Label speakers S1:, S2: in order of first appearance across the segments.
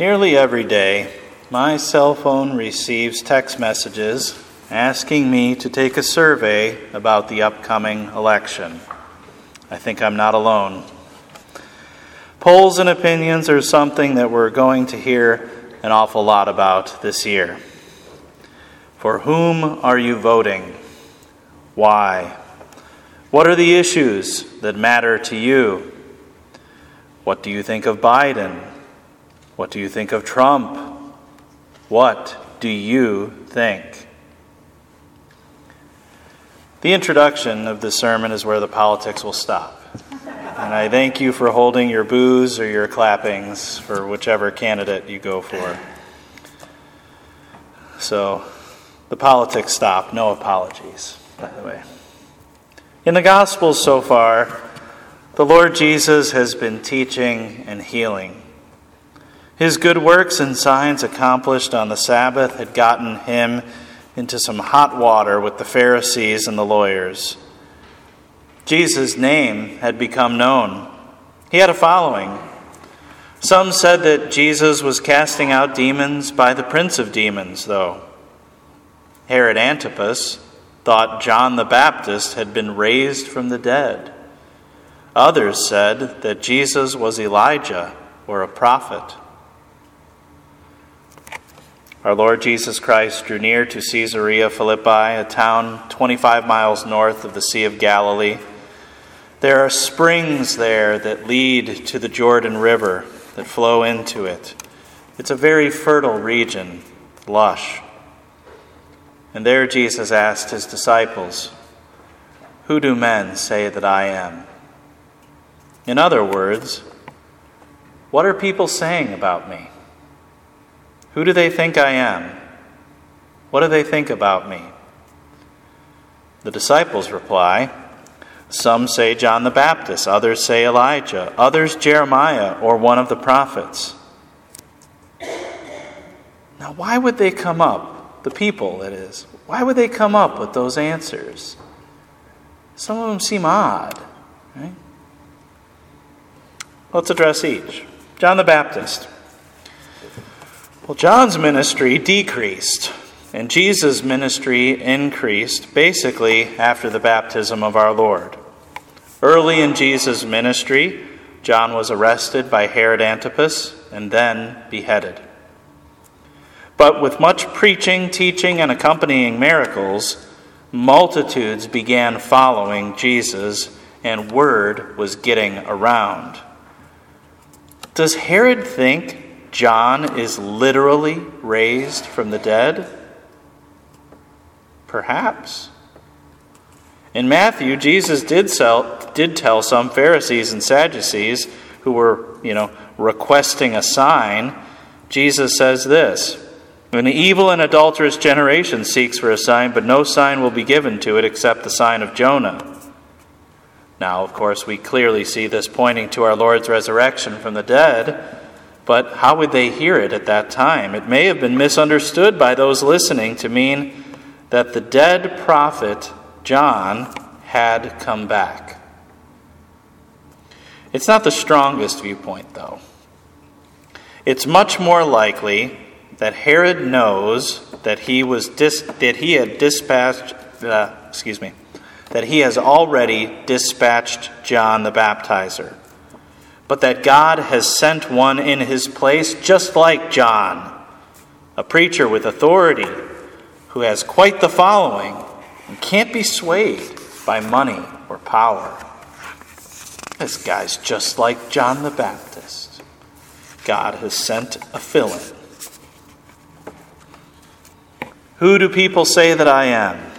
S1: Nearly every day, my cell phone receives text messages asking me to take a survey about the upcoming election. I think I'm not alone. Polls and opinions are something that we're going to hear an awful lot about this year. For whom are you voting? Why? What are the issues that matter to you? What do you think of Biden? What do you think of Trump? What do you think? The introduction of the sermon is where the politics will stop. And I thank you for holding your boos or your clappings for whichever candidate you go for. So, the politics stop. No apologies, by the way. In the Gospels so far, the Lord Jesus has been teaching and healing. His good works and signs accomplished on the Sabbath had gotten him into some hot water with the Pharisees and the lawyers. Jesus' name had become known. He had a following. Some said that Jesus was casting out demons by the prince of demons, though. Herod Antipas thought John the Baptist had been raised from the dead. Others said that Jesus was Elijah or a prophet. Our Lord Jesus Christ drew near to Caesarea Philippi, a town 25 miles north of the Sea of Galilee. There are springs there that lead to the Jordan River that flow into it. It's a very fertile region, lush. And there Jesus asked his disciples, Who do men say that I am? In other words, what are people saying about me? Who do they think I am? What do they think about me? The disciples reply Some say John the Baptist, others say Elijah, others Jeremiah or one of the prophets. Now, why would they come up, the people, that is, why would they come up with those answers? Some of them seem odd, right? Let's address each. John the Baptist. Well, John's ministry decreased, and Jesus' ministry increased basically after the baptism of our Lord. Early in Jesus' ministry, John was arrested by Herod Antipas and then beheaded. But with much preaching, teaching, and accompanying miracles, multitudes began following Jesus, and word was getting around. Does Herod think John is literally raised from the dead? Perhaps. In Matthew, Jesus did, sell, did tell some Pharisees and Sadducees who were, you know, requesting a sign, Jesus says this An evil and adulterous generation seeks for a sign, but no sign will be given to it except the sign of Jonah. Now, of course, we clearly see this pointing to our Lord's resurrection from the dead. But how would they hear it at that time? It may have been misunderstood by those listening to mean that the dead prophet John had come back. It's not the strongest viewpoint, though. It's much more likely that Herod knows that he was dis- that he had dispatched uh, excuse me that he has already dispatched John the baptizer but that God has sent one in his place just like John, a preacher with authority who has quite the following and can't be swayed by money or power. This guy's just like John the Baptist. God has sent a fill in. Who do people say that I am?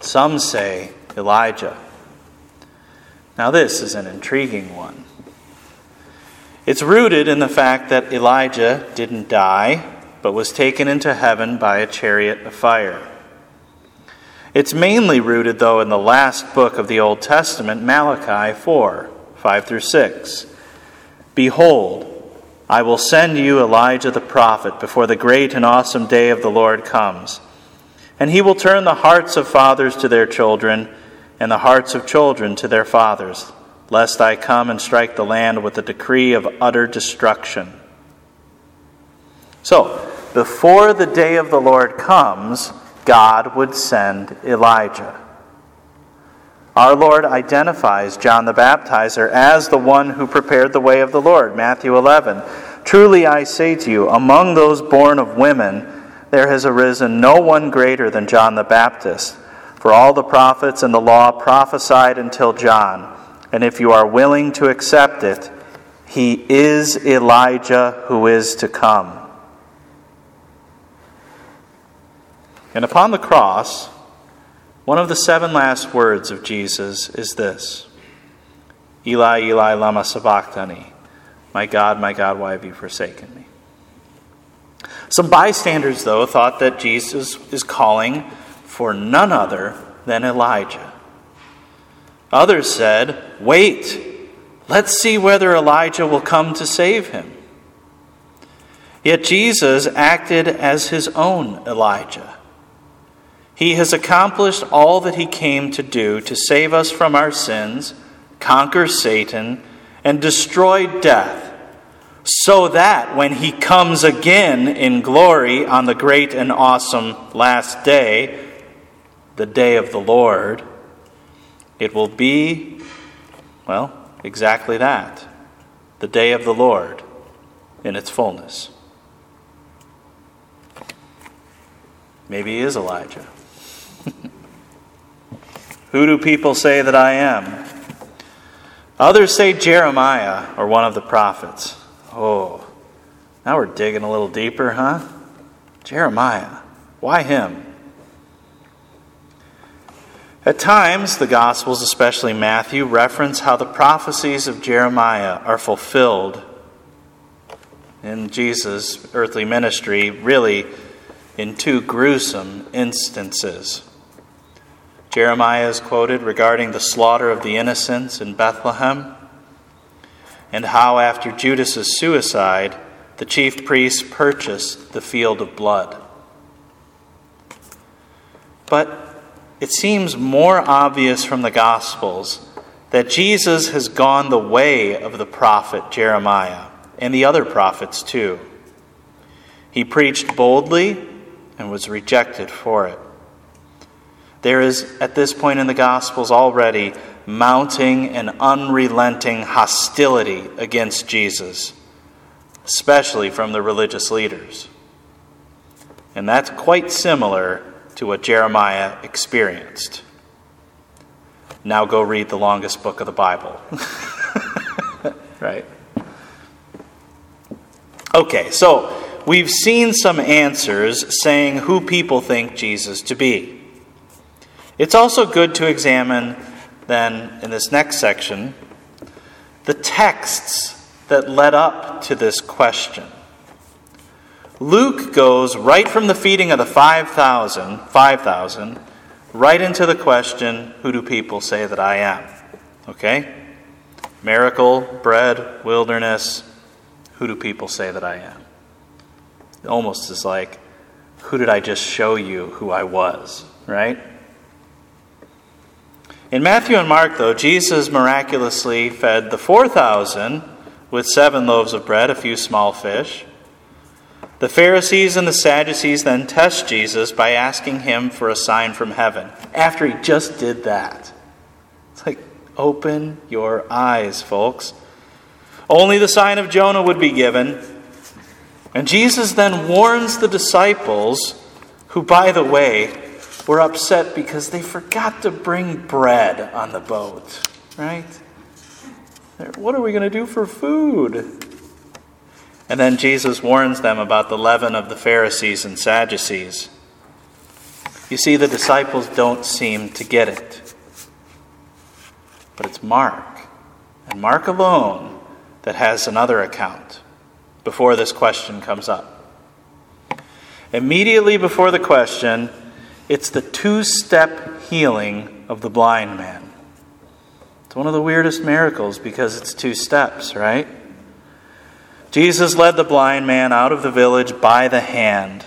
S1: Some say Elijah. Now, this is an intriguing one. It's rooted in the fact that Elijah didn't die, but was taken into heaven by a chariot of fire. It's mainly rooted, though, in the last book of the Old Testament, Malachi 4 5 through 6. Behold, I will send you Elijah the prophet before the great and awesome day of the Lord comes. And he will turn the hearts of fathers to their children, and the hearts of children to their fathers lest I come and strike the land with a decree of utter destruction. So, before the day of the Lord comes, God would send Elijah. Our Lord identifies John the Baptizer as the one who prepared the way of the Lord. Matthew 11. Truly I say to you, among those born of women, there has arisen no one greater than John the Baptist. For all the prophets and the law prophesied until John. And if you are willing to accept it, he is Elijah who is to come. And upon the cross, one of the seven last words of Jesus is this Eli, Eli, Lama Sabachthani. My God, my God, why have you forsaken me? Some bystanders, though, thought that Jesus is calling for none other than Elijah. Others said, Wait, let's see whether Elijah will come to save him. Yet Jesus acted as his own Elijah. He has accomplished all that he came to do to save us from our sins, conquer Satan, and destroy death, so that when he comes again in glory on the great and awesome last day, the day of the Lord, it will be, well, exactly that the day of the Lord in its fullness. Maybe he is Elijah. Who do people say that I am? Others say Jeremiah or one of the prophets. Oh, now we're digging a little deeper, huh? Jeremiah. Why him? At times, the Gospels, especially Matthew, reference how the prophecies of Jeremiah are fulfilled in Jesus' earthly ministry, really in two gruesome instances. Jeremiah is quoted regarding the slaughter of the innocents in Bethlehem and how, after Judas's suicide, the chief priests purchased the field of blood. But it seems more obvious from the Gospels that Jesus has gone the way of the prophet Jeremiah and the other prophets too. He preached boldly and was rejected for it. There is, at this point in the Gospels, already mounting and unrelenting hostility against Jesus, especially from the religious leaders. And that's quite similar to what Jeremiah experienced. Now go read the longest book of the Bible. right? Okay, so we've seen some answers saying who people think Jesus to be. It's also good to examine, then, in this next section, the texts that led up to this question. Luke goes right from the feeding of the 5,000, 5,000, right into the question, who do people say that I am? Okay? Miracle, bread, wilderness, who do people say that I am? It almost is like, who did I just show you who I was, right? In Matthew and Mark, though, Jesus miraculously fed the 4,000 with seven loaves of bread, a few small fish. The Pharisees and the Sadducees then test Jesus by asking him for a sign from heaven after he just did that. It's like, open your eyes, folks. Only the sign of Jonah would be given. And Jesus then warns the disciples, who, by the way, were upset because they forgot to bring bread on the boat, right? What are we going to do for food? And then Jesus warns them about the leaven of the Pharisees and Sadducees. You see, the disciples don't seem to get it. But it's Mark, and Mark alone, that has another account before this question comes up. Immediately before the question, it's the two step healing of the blind man. It's one of the weirdest miracles because it's two steps, right? Jesus led the blind man out of the village by the hand,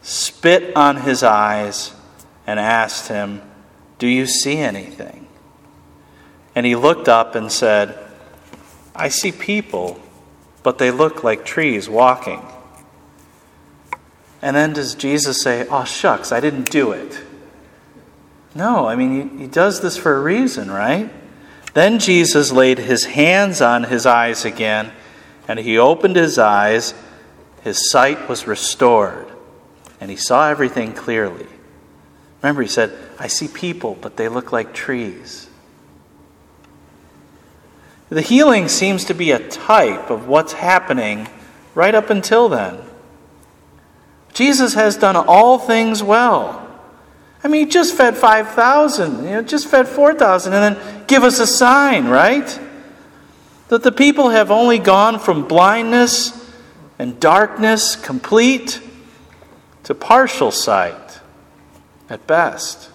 S1: spit on his eyes, and asked him, Do you see anything? And he looked up and said, I see people, but they look like trees walking. And then does Jesus say, Oh, shucks, I didn't do it? No, I mean, he, he does this for a reason, right? Then Jesus laid his hands on his eyes again, and he opened his eyes. His sight was restored, and he saw everything clearly. Remember, he said, I see people, but they look like trees. The healing seems to be a type of what's happening right up until then. Jesus has done all things well. I mean, he just fed 5,000, you know, just fed 4,000, and then give us a sign, right? That the people have only gone from blindness and darkness complete to partial sight at best.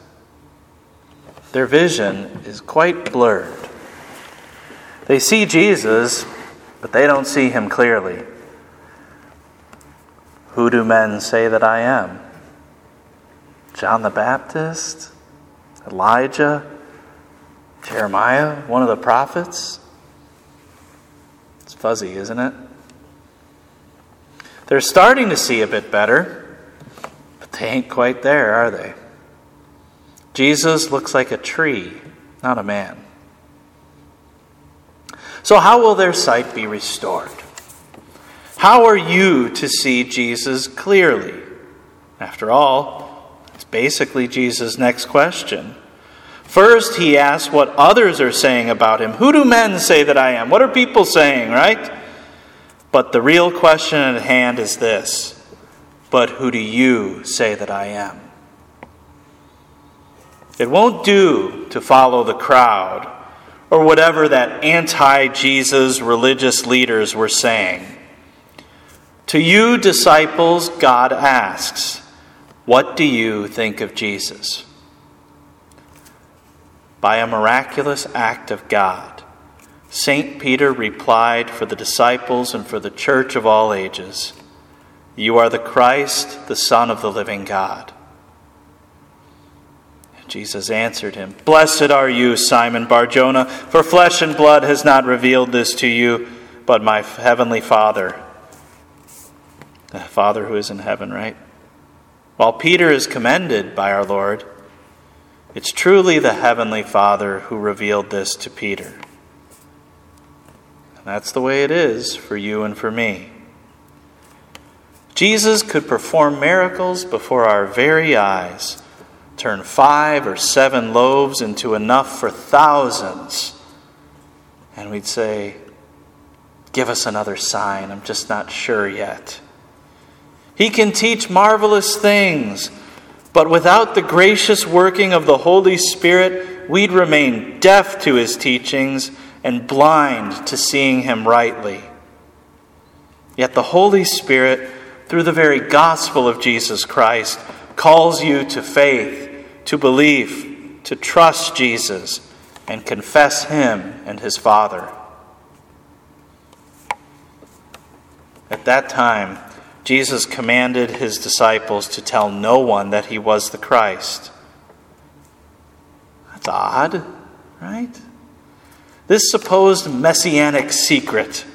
S1: Their vision is quite blurred. They see Jesus, but they don't see him clearly. Who do men say that I am? John the Baptist? Elijah? Jeremiah? One of the prophets? It's fuzzy, isn't it? They're starting to see a bit better, but they ain't quite there, are they? Jesus looks like a tree, not a man. So, how will their sight be restored? How are you to see Jesus clearly? After all, it's basically Jesus' next question. First, he asks what others are saying about him. Who do men say that I am? What are people saying, right? But the real question at hand is this But who do you say that I am? It won't do to follow the crowd or whatever that anti Jesus religious leaders were saying. To you, disciples, God asks, What do you think of Jesus? By a miraculous act of God, St. Peter replied for the disciples and for the church of all ages You are the Christ, the Son of the living God. Jesus answered him, Blessed are you, Simon Barjona, for flesh and blood has not revealed this to you, but my heavenly Father. The Father who is in heaven, right? While Peter is commended by our Lord, it's truly the heavenly Father who revealed this to Peter. And that's the way it is for you and for me. Jesus could perform miracles before our very eyes turn five or seven loaves into enough for thousands. And we'd say, Give us another sign. I'm just not sure yet. He can teach marvelous things, but without the gracious working of the Holy Spirit, we'd remain deaf to his teachings and blind to seeing him rightly. Yet the Holy Spirit, through the very gospel of Jesus Christ, calls you to faith to believe, to trust Jesus, and confess Him and His Father. At that time, Jesus commanded His disciples to tell no one that He was the Christ. That's odd, right? This supposed messianic secret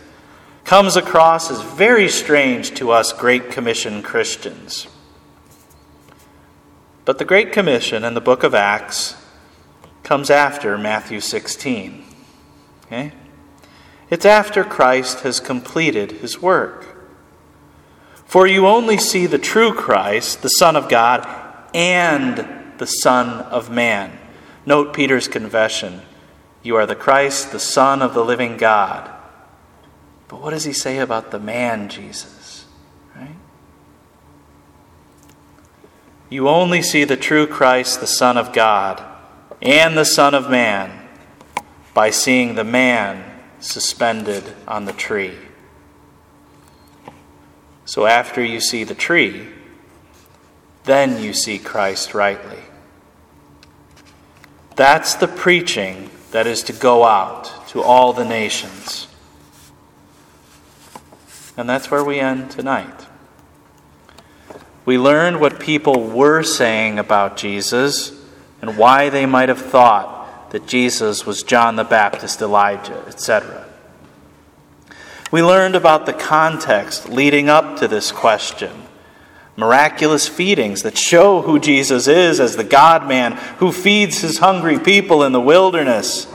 S1: comes across as very strange to us Great Commission Christians. But the Great Commission in the book of Acts comes after Matthew 16. Okay? It's after Christ has completed his work. For you only see the true Christ, the Son of God, and the Son of Man. Note Peter's confession You are the Christ, the Son of the living God. But what does he say about the man Jesus? Right? you only see the true Christ, the Son of God, and the Son of Man by seeing the man suspended on the tree. So after you see the tree, then you see Christ rightly. That's the preaching that is to go out to all the nations. And that's where we end tonight. We learned what people were saying about Jesus and why they might have thought that Jesus was John the Baptist, Elijah, etc. We learned about the context leading up to this question miraculous feedings that show who Jesus is as the God man who feeds his hungry people in the wilderness.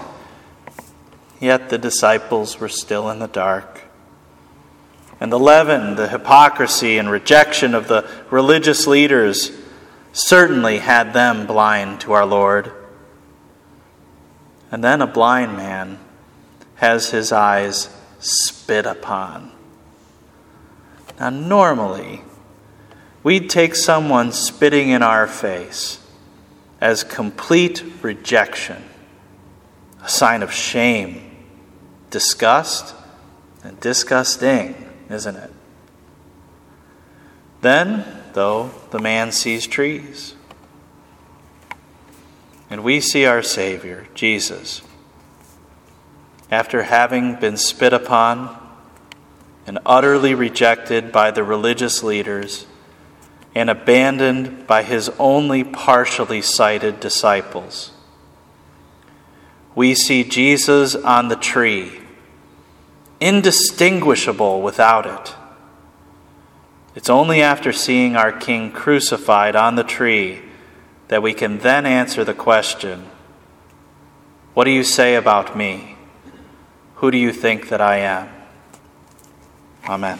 S1: Yet the disciples were still in the dark. And the leaven, the hypocrisy and rejection of the religious leaders certainly had them blind to our Lord. And then a blind man has his eyes spit upon. Now, normally, we'd take someone spitting in our face as complete rejection, a sign of shame, disgust, and disgusting, isn't it? Then, though, the man sees trees. And we see our Savior, Jesus, after having been spit upon and utterly rejected by the religious leaders and abandoned by his only partially sighted disciples. We see Jesus on the tree, indistinguishable without it. It's only after seeing our King crucified on the tree that we can then answer the question What do you say about me? Who do you think that I am? Amen.